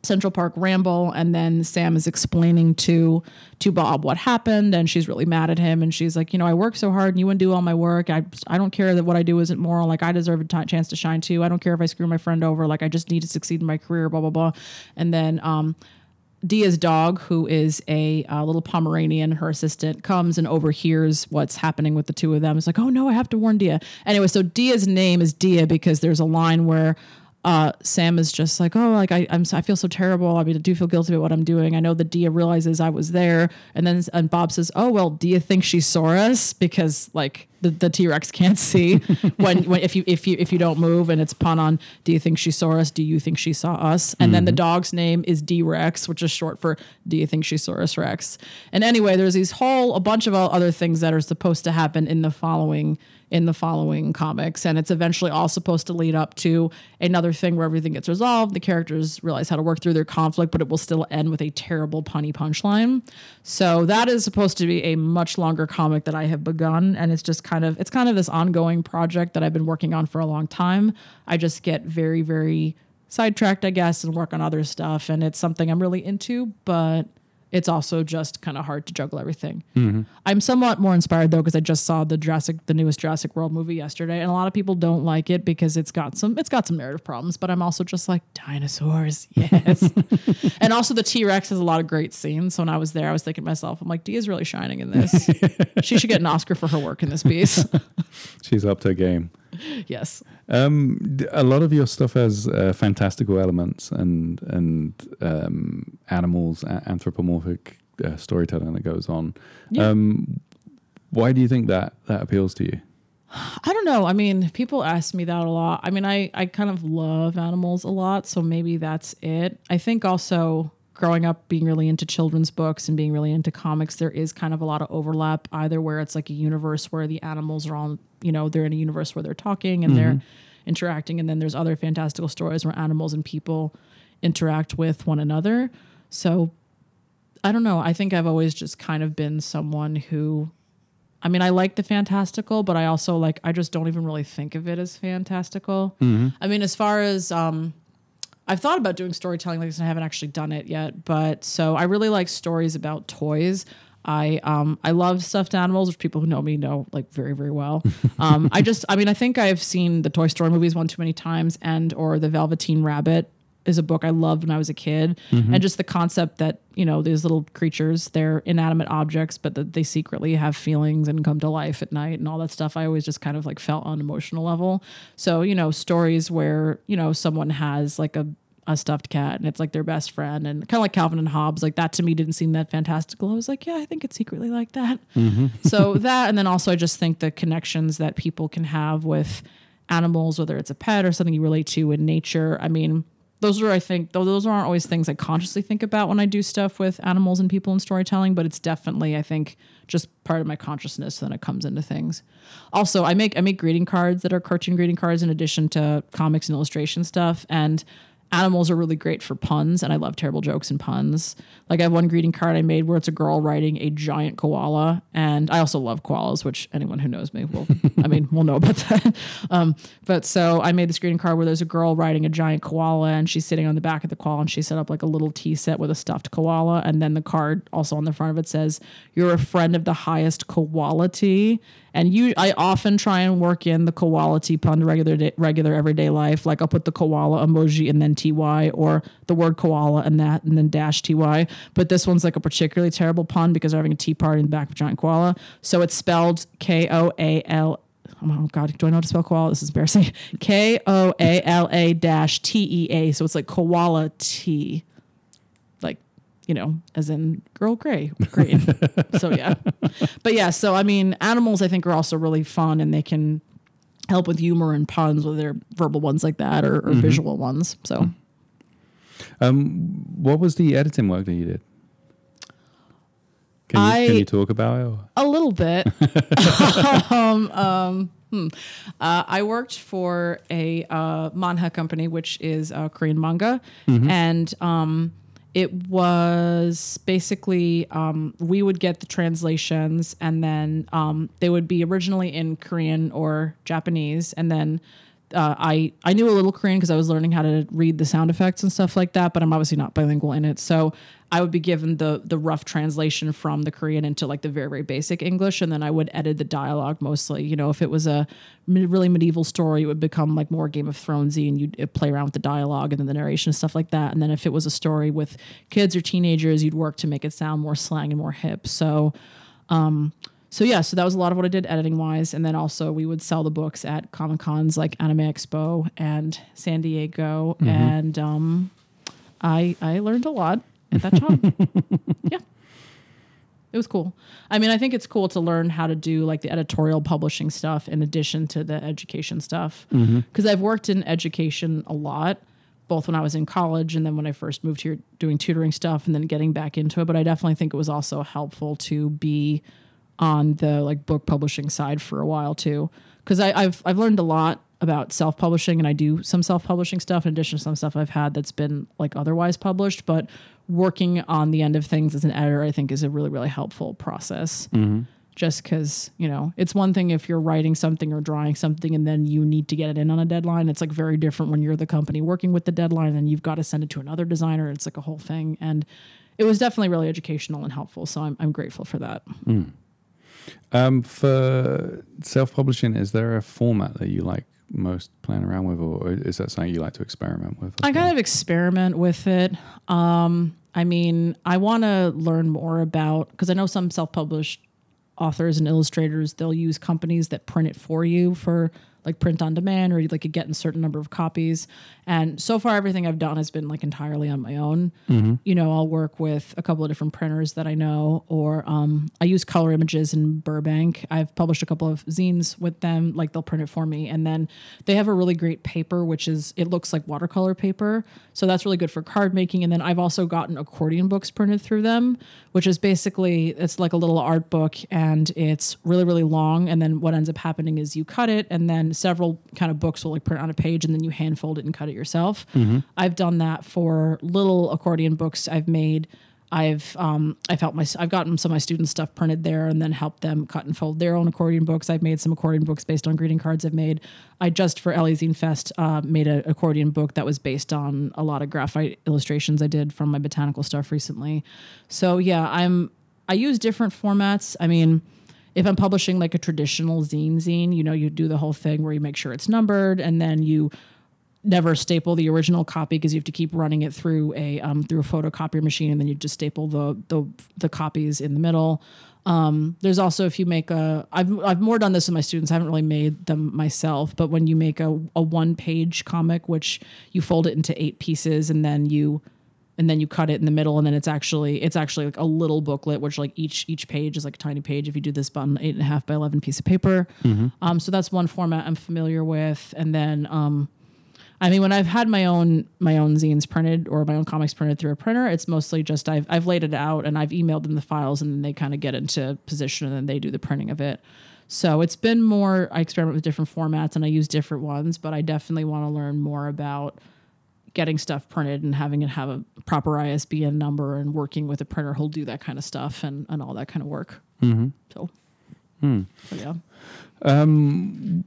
Central Park ramble, and then Sam is explaining to to Bob what happened, and she's really mad at him, and she's like, you know, I work so hard, and you wouldn't do all my work. I I don't care that what I do isn't moral. Like I deserve a t- chance to shine too. I don't care if I screw my friend over. Like I just need to succeed in my career. Blah blah blah. And then um, Dia's dog, who is a little Pomeranian, her assistant, comes and overhears what's happening with the two of them. It's like, oh no, I have to warn Dia. Anyway, so Dia's name is Dia because there's a line where uh, Sam is just like, oh, like I, I'm, I feel so terrible. I mean, I do feel guilty about what I'm doing. I know that Dia realizes I was there, and then and Bob says, oh well, Dia thinks she saw us because like the, the T Rex can't see <laughs> when, when if you if you if you don't move, and it's pun on, do you think she saw us? Do you think she saw us? And then the dog's name is D Rex, which is short for Do you think she saw us, Rex? And anyway, there's these whole a bunch of other things that are supposed to happen in the following in the following comics. And it's eventually all supposed to lead up to another thing where everything gets resolved. The characters realize how to work through their conflict, but it will still end with a terrible punny punchline. So that is supposed to be a much longer comic that I have begun. And it's just kind of it's kind of this ongoing project that I've been working on for a long time. I just get very, very sidetracked, I guess, and work on other stuff. And it's something I'm really into, but it's also just kind of hard to juggle everything. Mm-hmm. I'm somewhat more inspired though because I just saw the Jurassic, the newest Jurassic World movie yesterday, and a lot of people don't like it because it's got some, it's got some narrative problems. But I'm also just like dinosaurs, <laughs> yes. and also the T Rex has a lot of great scenes. So when I was there, I was thinking to myself, I'm like, Dia's really shining in this. <laughs> she should get an Oscar for her work in this piece. She's up to a game. <laughs> yes. Um, a lot of your stuff has uh, fantastical elements and and um, animals, a- anthropomorphic uh, storytelling that goes on. Yeah. Um, why do you think that that appeals to you? I don't know. I mean, people ask me that a lot. I mean, I, I kind of love animals a lot, so maybe that's it. I think also growing up being really into children's books and being really into comics, there is kind of a lot of overlap, either where it's like a universe where the animals are all, you know, they're in a universe where they're talking and they're interacting, and then there's other fantastical stories where animals and people interact with one another. So I don't know. I think I've always just kind of been someone who I mean, I like the fantastical, but I also like I just don't even really think of it as fantastical. I mean, as far as um I've thought about doing storytelling like this and I haven't actually done it yet, but so I really like stories about toys. I um I love stuffed animals, which people who know me know like very very well. <laughs> Um, I just I mean I think I've seen the Toy Story movies one too many times, and or the Velveteen Rabbit is a book I loved when I was a kid, and just the concept that you know these little creatures they're inanimate objects, but that they secretly have feelings and come to life at night and all that stuff. I always just kind of like felt on an emotional level. So you know stories where you know someone has like a a stuffed cat and it's like their best friend and kind of like Calvin and Hobbes like that to me didn't seem that fantastical. I was like, yeah, I think it's secretly like that. Mm-hmm. so that and then also I just think the connections that people can have with animals, whether it's a pet or something you relate to in nature. I mean, those are I think though those aren't always things I consciously think about when I do stuff with animals and people in storytelling, but it's definitely I think just part of my consciousness when it comes into things. Also, I make I make greeting cards that are cartoon greeting cards in addition to comics and illustration stuff and animals are really great for puns, and I love terrible jokes and puns. Like I have one greeting card I made where it's a girl riding a giant koala, and I also love koalas, which anyone who knows me will, I mean, will know about that. <laughs> Um, but so I made this greeting card where there's a girl riding a giant koala, and she's sitting on the back of the koala, and she set up like a little tea set with a stuffed koala, and then the card also on the front of it says, "You're a friend of the highest quality." And you, I often try and work in the quality pun, regular day, regular everyday life. Like I'll put the koala emoji and then ty, or the word koala and that, and then dash ty. But this one's like a particularly terrible pun because they're having a tea party in the back of giant koala. So it's spelled K O A L. Oh God, do I know how to spell koala? This is embarrassing. <laughs> K O A L A dash T E A. So it's like koala tea, you know, as in Girl Grey green. so yeah, but yeah. So I mean, animals I think are also really fun, and they can help with humor and puns, whether they're verbal ones like that or, or visual ones. So Um, what was the editing work that you did? Can you, can you talk about it? or- a little bit. <laughs> um, um, hmm. uh, I worked for a uh, manhwa company, which is uh, Korean manga, and um, it was basically um, we would get the translations, and then um, they would be originally in Korean or Japanese, and then. Uh, I I knew a little Korean because I was learning how to read the sound effects and stuff like that, but I'm obviously not bilingual in it. So I would be given the the rough translation from the Korean into like the very very basic English, and then I would edit the dialogue mostly. You know, if it was a really medieval story, it would become like more Game of Thronesy, and you'd play around with the dialogue and then the narration and stuff like that. And then if it was a story with kids or teenagers, you'd work to make it sound more slang and more hip. So. Um, so yeah, so that was a lot of what I did editing wise, and then also we would sell the books at Comic Cons like Anime Expo and San Diego, and um, I I learned a lot at that job. <laughs> yeah, it was cool. I mean, I think it's cool to learn how to do like the editorial publishing stuff in addition to the education stuff because I've worked in education a lot. Both when I was in college and then when I first moved here doing tutoring stuff and then getting back into it. But I definitely think it was also helpful to be on the like book publishing side for a while too. Because I've I've learned a lot about self publishing and I do some self publishing stuff in addition to some stuff I've had that's been like otherwise published. But working on the end of things as an editor I think is a really really helpful process. Mm-hmm. Just because you know it's one thing if you're writing something or drawing something and then you need to get it in on a deadline. It's like very different when you're the company working with the deadline and you've got to send it to another designer. It's like a whole thing. And it was definitely really educational and helpful so I'm, I'm grateful for that mm. Um, for self-publishing, is there a format that you like most playing around with, or is that something you like to experiment with? I well? kind of experiment with it. Um, I mean, I want to learn more about because I know some self-published authors and illustrators they'll use companies that print it for you for like print on demand or like you get in a certain number of copies. And so far, everything I've done has been like entirely on my own. You know, I'll work with a couple of different printers that I know, or um, I use Color Images in Burbank. I've published a couple of zines with them, like they'll print it for me. And then they have a really great paper, which is, it looks like watercolor paper. So that's really good for card making. And then I've also gotten accordion books printed through them, which is basically, it's like a little art book and it's really, really long. And then what ends up happening is you cut it and then several kind of books will like print on a page and then you hand fold it and cut it yourself. I've done that for little accordion books I've made. I've um, I've helped my I've gotten some of my students stuff printed there and then helped them cut and fold their own accordion books. I've made some accordion books based on greeting cards I've made. I just for LA Zine Fest uh, made an accordion book that was based on a lot of graphite illustrations I did from my botanical stuff recently. So yeah, I'm I use different formats. I mean, if I'm publishing like a traditional zine zine, you know, you do the whole thing where you make sure it's numbered and then you never staple the original copy because you have to keep running it through a um, through a photocopier machine and then you just staple the the, the copies in the middle. Um, there's also if you make a I've I've more done this with my students. I haven't really made them myself, but when you make a, a one page comic, which you fold it into eight pieces and then you and then you cut it in the middle and then it's actually it's actually like a little booklet which like each each page is like a tiny page if you do this on eight and a half by 11 piece of paper um, so that's one format i'm familiar with and then um, I mean, when I've had my own my own zines printed or my own comics printed through a printer, it's mostly just I've I've laid it out and I've emailed them the files and then they kind of get into position and then they do the printing of it. So it's been more I experiment with different formats and I use different ones, but I definitely want to learn more about getting stuff printed and having it have a proper ISBN number and working with a printer who'll do that kind of stuff and, and all that kind of work. Mm-hmm. So, Hmm. so yeah. Um,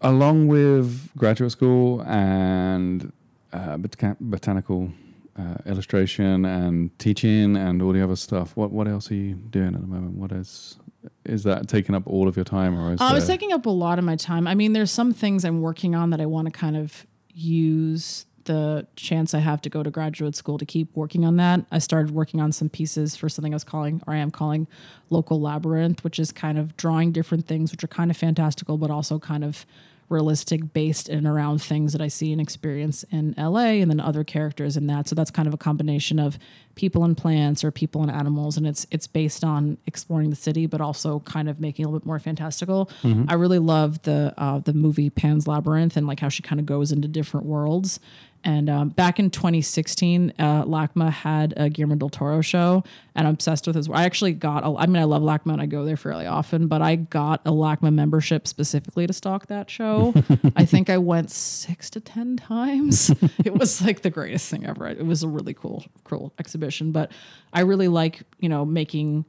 along with graduate school and uh, botan- botanical uh, illustration and teaching and all the other stuff, what what else are you doing at the moment? What is is that taking up all of your time, or is Uh, it's taking up a lot of my time. I mean, there's some things I'm working on that I want to kind of use the chance I have to go to graduate school to keep working on that. I started working on some pieces for something I was calling, or I am calling, local labyrinth, which is kind of drawing different things, which are kind of fantastical, but also kind of realistic based in and around things that I see and experience in LA and then other characters in that. So that's kind of a combination of people and plants or people and animals and it's it's based on exploring the city but also kind of making it a little bit more fantastical. I really love the uh, the movie Pan's Labyrinth and like how she kind of goes into different worlds. And um, back in 2016, uh, LACMA had a Guillermo del Toro show, and I'm obsessed with his. work. I actually got. A, I mean, I love LACMA, and I go there fairly often. But I got a LACMA membership specifically to stalk that show. <laughs> I think I went six to ten times. it was like the greatest thing ever. It was a really cool, cool exhibition. But I really like, you know, making.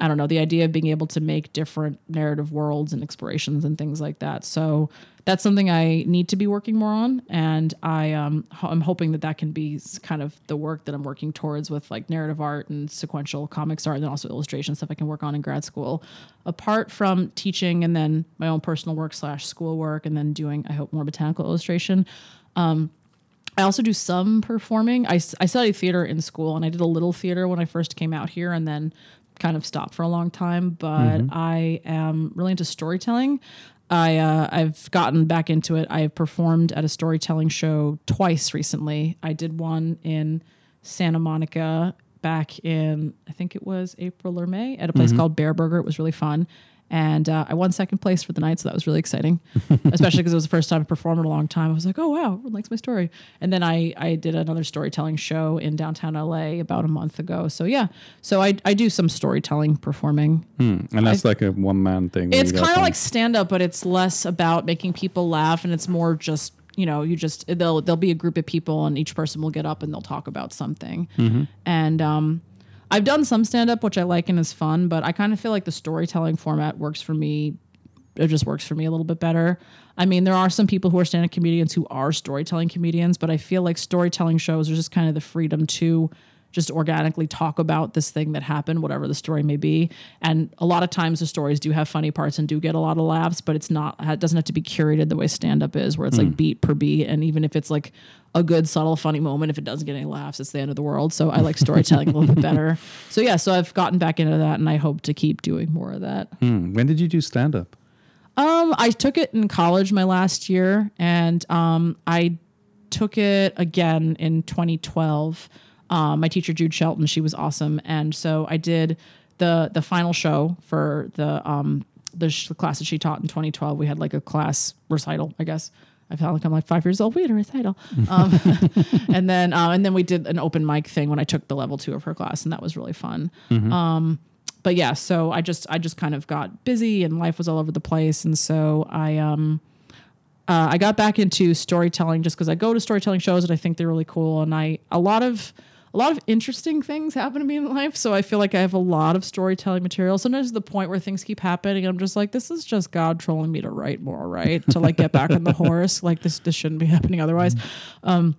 I don't know, the idea of being able to make different narrative worlds and explorations and things like that. So that's something I need to be working more on, and I um ho- I'm hoping that that can be kind of the work that I'm working towards with like narrative art and sequential comics art, and then also illustration stuff I can work on in grad school. Apart from teaching and then my own personal work slash school work, and then doing I hope more botanical illustration. I also do some performing. I, I studied theater in school and I did a little theater when I first came out here and then kind of stopped for a long time. But I am really into storytelling. I uh, I've gotten back into it. I have performed at a storytelling show twice recently. I did one in Santa Monica back in I think it was April or May at a place called Bareburger. It was really fun. And uh, I won second place for the night, so that was really exciting, <laughs> especially because it was the first time I performed in a long time. I was like, "Oh wow, everyone likes my story." And then I I did another storytelling show in downtown LA about a month ago. So yeah, so I I do some storytelling performing. Hmm. and that's like a one man thing. It's kind of like stand up, but it's less about making people laugh, and it's more just you know you just they'll there'll be a group of people, and each person will get up and they'll talk about something. And um, I've done some stand up, which I like and is fun, but I kind of feel like the storytelling format works for me. It just works for me a little bit better. I mean, there are some people who are stand up comedians who are storytelling comedians, but I feel like storytelling shows are just kind of the freedom to just organically talk about this thing that happened, whatever the story may be. And a lot of times the stories do have funny parts and do get a lot of laughs, but it's not, it doesn't have to be curated the way stand up is, where it's like beat per beat. And even if it's like a good, subtle, funny moment, if it doesn't get any laughs, it's the end of the world. So I like storytelling a little bit better. <laughs> So yeah, so I've gotten back into that and I hope to keep doing more of that. Hmm. When did you do stand up? Um, I took it in college my last year, and um, I took it again in 2012. Um, my teacher Jude Shelton, she was awesome, and so I did the the final show for the um the, sh- the class that she taught in 2012. We had like a class recital, I guess. I felt like I'm like five years old. We had a recital, <laughs> um, <laughs> and then uh, and then we did an open mic thing when I took the level two of her class, and that was really fun but yeah, so I just I just kind of got busy and life was all over the place, and so I um uh, I got back into storytelling just because I go to storytelling shows and I think they're really cool, and I a lot of a lot of interesting things happen to me in life, so I feel like I have a lot of storytelling material. Sometimes the point where things keep happening, I'm just like, this is just God trolling me to write more, right? to like get back on the horse, like this this shouldn't be happening otherwise. Um,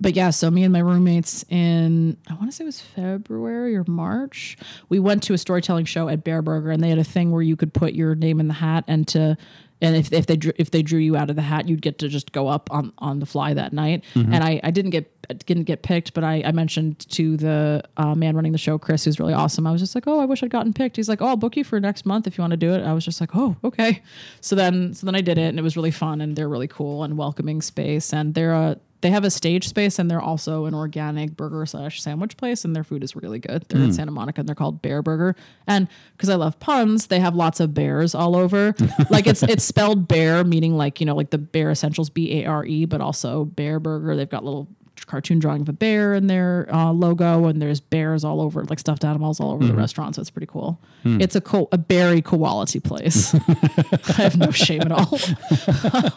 but yeah, so me and my roommates in I want to say it was February or March, we went to a storytelling show at Bareburger, and they had a thing where you could put your name in the hat, and to and if, if they drew, if they drew you out of the hat, you'd get to just go up on, on the fly that night. And I, I didn't get didn't get picked, but I, I mentioned to the uh, man running the show, Chris, who's really awesome. I was just like, oh, I wish I'd gotten picked. He's like, oh, I'll book you for next month if you want to do it. I was just like, oh, okay. So then so then I did it, and it was really fun, and they're really cool and welcoming space, and they're a they have a stage space and they're also an organic burger slash sandwich place and their food is really good. They're in hmm. Santa Monica and they're called Bareburger. And because I love puns, they have lots of bears all over. <laughs> like it's it's spelled bear, meaning like, you know, like the bare essentials B A R E, but also Bear Burger. They've got little cartoon drawing of a bear in their uh, logo, and there's bears all over, like stuffed animals all over the restaurant. So it's pretty cool. It's a co- a berry quality place. <laughs> I have no shame at all.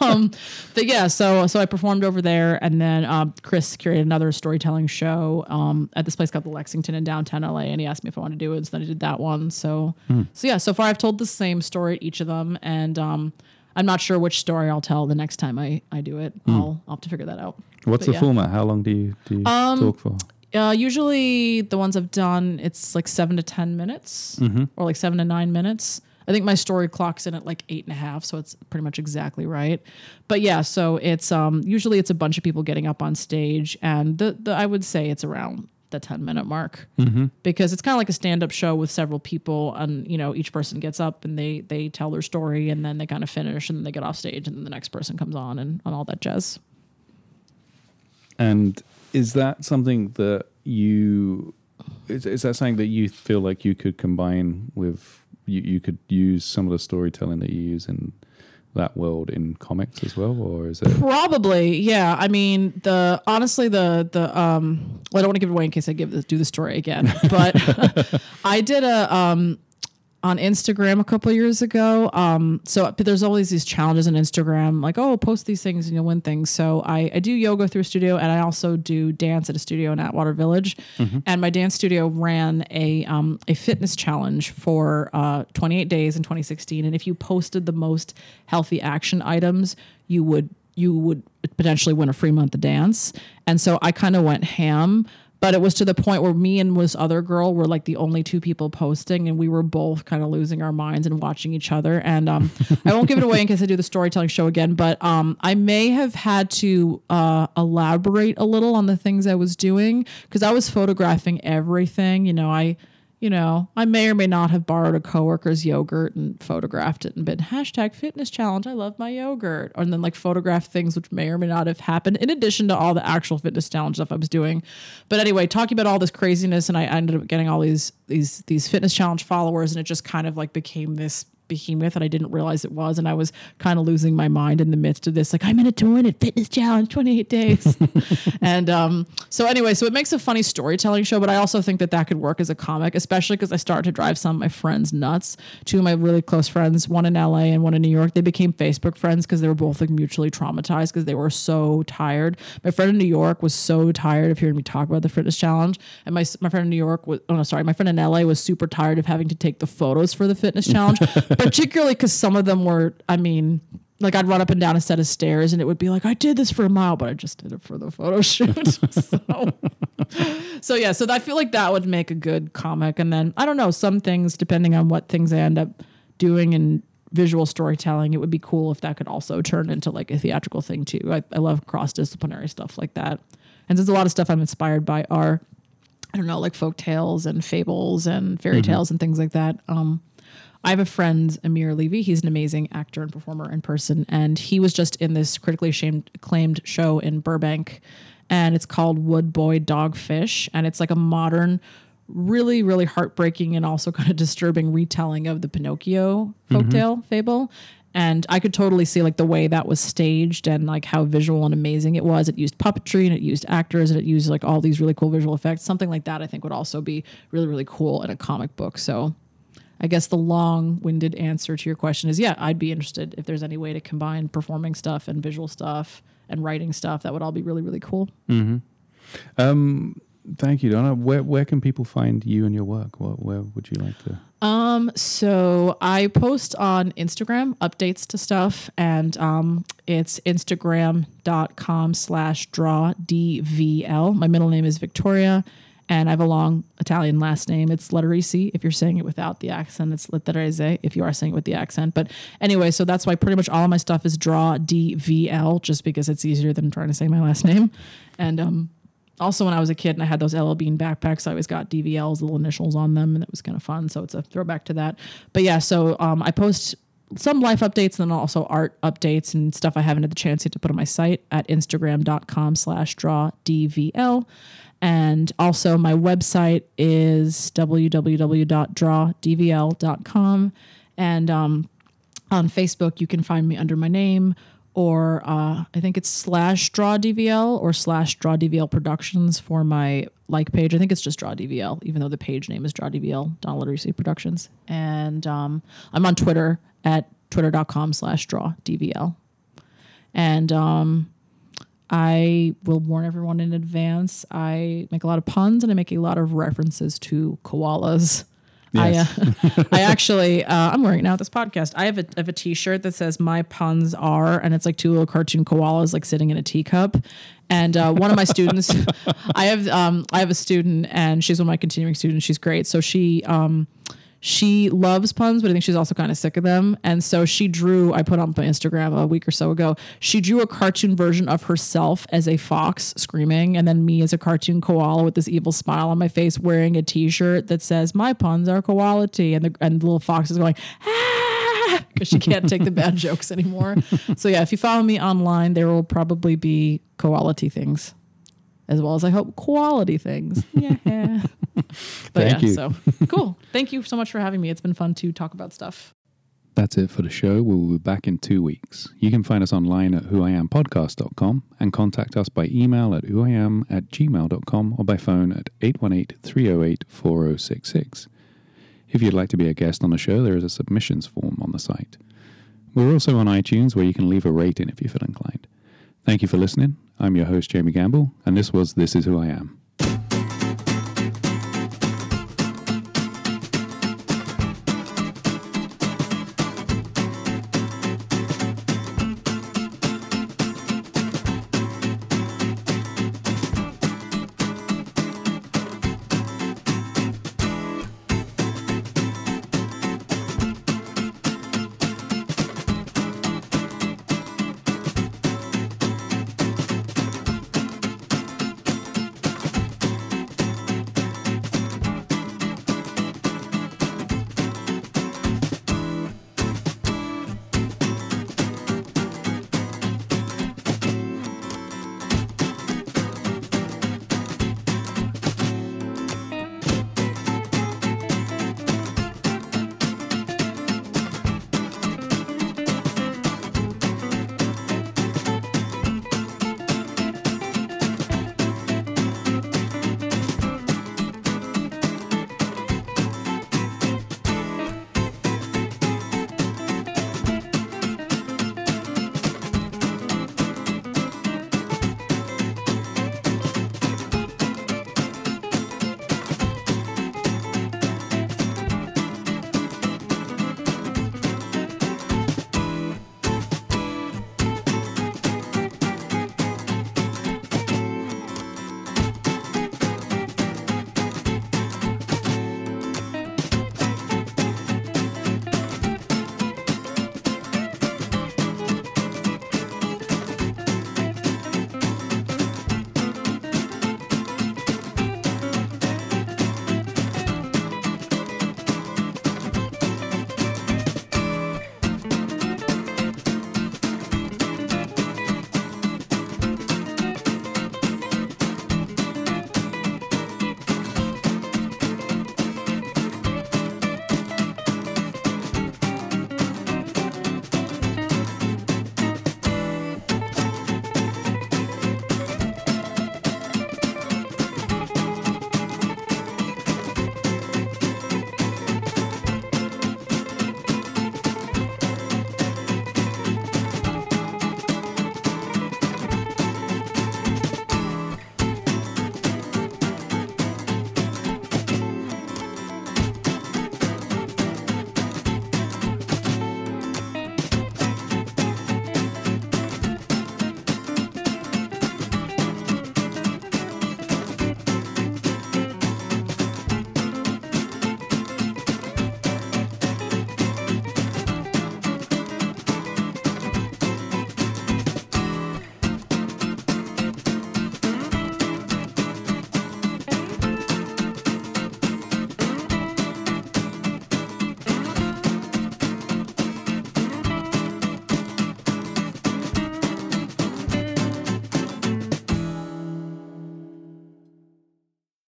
<laughs> um, but yeah, so so I performed over there, and then um, Chris curated another storytelling show um, at this place called the Lexington in downtown LA, and he asked me if I wanted to do it, so then I did that one. So so yeah, so far I've told the same story at each of them, and um, I'm not sure which story I'll tell the next time I I do it. I'll I'll have to figure that out. What's But the yeah. Um, format? How long do you do you talk for? Uh, usually the ones I've done, it's like seven to ten minutes, or like seven to nine minutes. I think my story clocks in at like eight and a half, so it's pretty much exactly right. But yeah, so it's um usually it's a bunch of people getting up on stage, and the, the I would say it's around the ten minute mark mm-hmm. because it's kind of like a stand up show with several people, and you know each person gets up and they they tell their story, and then they kind of finish, and then they get off stage, and then the next person comes on, and, and all that jazz. And is that something that you is, is that something that you feel like you could combine with you, you could use some of the storytelling that you use in that world in comics as well or is it Probably, yeah. I mean, the honestly, the the um, well, I don't want to give it away in case I give the, do the story again, <laughs> but <laughs> I did a um on Instagram a couple years ago. Um, so but there's always these challenges on Instagram, like oh, post these things and you'll win things. So I I do yoga through a studio, and I also do dance at a studio in Atwater Village. And my dance studio ran a um a fitness challenge for uh 28 days in 2016, and if you posted the most healthy action items, you would you would potentially win a free month of dance. And so I kind of went ham, but it was to the point where me and this other girl were like the only two people posting, and we were both kind of losing our minds and watching each other. And um, I won't give it away in case I do the storytelling show again, but um, I may have had to uh, elaborate a little on the things I was doing because I was photographing everything. You know, I you know, I may or may not have borrowed a coworker's yogurt and photographed it and been hashtag fitness challenge. I love my yogurt. And then like photograph things which may or may not have happened in addition to all the actual fitness challenge stuff I was doing. But anyway, talking about all this craziness and I ended up getting all these these these fitness challenge followers and it just kind of like became this behemoth and I didn't realize it was. And I was kind of losing my mind in the midst of this. Like, I'm in a to win it fitness challenge, 28 days. <laughs> and um, so, anyway, so it makes a funny storytelling show, but I also think that that could work as a comic, especially because I started to drive some of my friends nuts. Two of my really close friends, one in LA and one in New York, they became Facebook friends because they were both like mutually traumatized because they were so tired. My friend in New York was so tired of hearing me talk about the fitness challenge. And my, my friend in New York was, oh no, sorry, my friend in LA was super tired of having to take the photos for the fitness challenge, <laughs> <laughs> particularly because some of them were, I mean, like I'd run up and down a set of stairs and it would be like, I did this for a mile, but I just did it for the photo shoot. <laughs> so, so yeah, so I feel like that would make a good comic. And then I don't know, some things, depending on what things I end up doing in visual storytelling, it would be cool if that could also turn into like a theatrical thing too. I, I love cross disciplinary stuff like that. And there's a lot of stuff I'm inspired by are, I don't know, like folk tales and fables and fairy tales and things like that. Um, I have a friend, Amir Levy. He's an amazing actor and performer in person, and he was just in this critically shamed, acclaimed show in Burbank, and it's called Wood Boy Dogfish, and it's like a modern, really, really heartbreaking and also <laughs> kind of disturbing retelling of the Pinocchio mm-hmm. folktale fable. And I could totally see like the way that was staged and like how visual and amazing it was. It used puppetry and it used actors and it used like all these really cool visual effects. Something like that I think would also be really, really cool in a comic book. So I guess the long-winded answer to your question is yeah, I'd be interested if there's any way to combine performing stuff and visual stuff and writing stuff. That would all be really really cool. um thank you donna where where can people find you and your work what, where would you like to Um, so I post on Instagram updates to stuff, and um, it's instagram.com slash draw DVL. My middle name is Victoria, and I have a long Italian last name. It's Letterisi. If you're saying it without the accent, it's Letterese. If you are saying it with the accent. But anyway, so that's why pretty much all of my stuff is draw DVL, just because it's easier than trying to say my last name. And um, also, when I was a kid and I had those LL Bean backpacks, I always got DVL's little initials on them, and it was kind of fun. So it's a throwback to that. But yeah, so um, I post some life updates and then also art updates and stuff I haven't had the chance yet to put on my site at instagram.com slash draw DVL. And also my website is www.drawdvl.com. And um, on Facebook, you can find me under my name or uh, I think it's slash draw DVL or slash draw DVL Productions for my like page. I think it's just draw DVL, even though the page name is draw DVL, Donald Risi Productions. And um, I'm on Twitter at twitter.com slash draw DVL. And um, I will warn everyone in advance. I make a lot of puns and I make a lot of references to koalas. Yes. I, uh, <laughs> I actually, uh, I'm wearing it now at this podcast. I have a, I have a T-shirt that says "My puns are," and it's like two little cartoon koalas like sitting in a teacup. And uh, one of my students, <laughs> I have, um, I have a student, and she's one of my continuing students. She's great. So she, um, she loves puns, but I think she's also kind of sick of them. And so she drew, I put on Instagram a week or so ago, she drew a cartoon version of herself as a fox screaming, and then me as a cartoon koala with this evil smile on my face wearing a t shirt that says, My puns are quality. And the, and the little fox is going, ah, because she can't take the bad <laughs> jokes anymore. So yeah, if you follow me online, there will probably be quality things. As well as I hope quality things. <laughs> Yeah. <laughs> But Thank yeah, you. so <laughs> cool. Thank you so much for having me. It's been fun to talk about stuff. That's it for the show. We'll be back in two weeks. You can find us online at whoiampodcast.com and contact us by email at whoiam at gmail.com or by phone at 818 308 4066. If you'd like to be a guest on the show, there is a submissions form on the site. We're also on iTunes where you can leave a rating if you feel inclined. Thank you for listening. I'm your host, Jamie Gamble, and this was This Is Who I Am.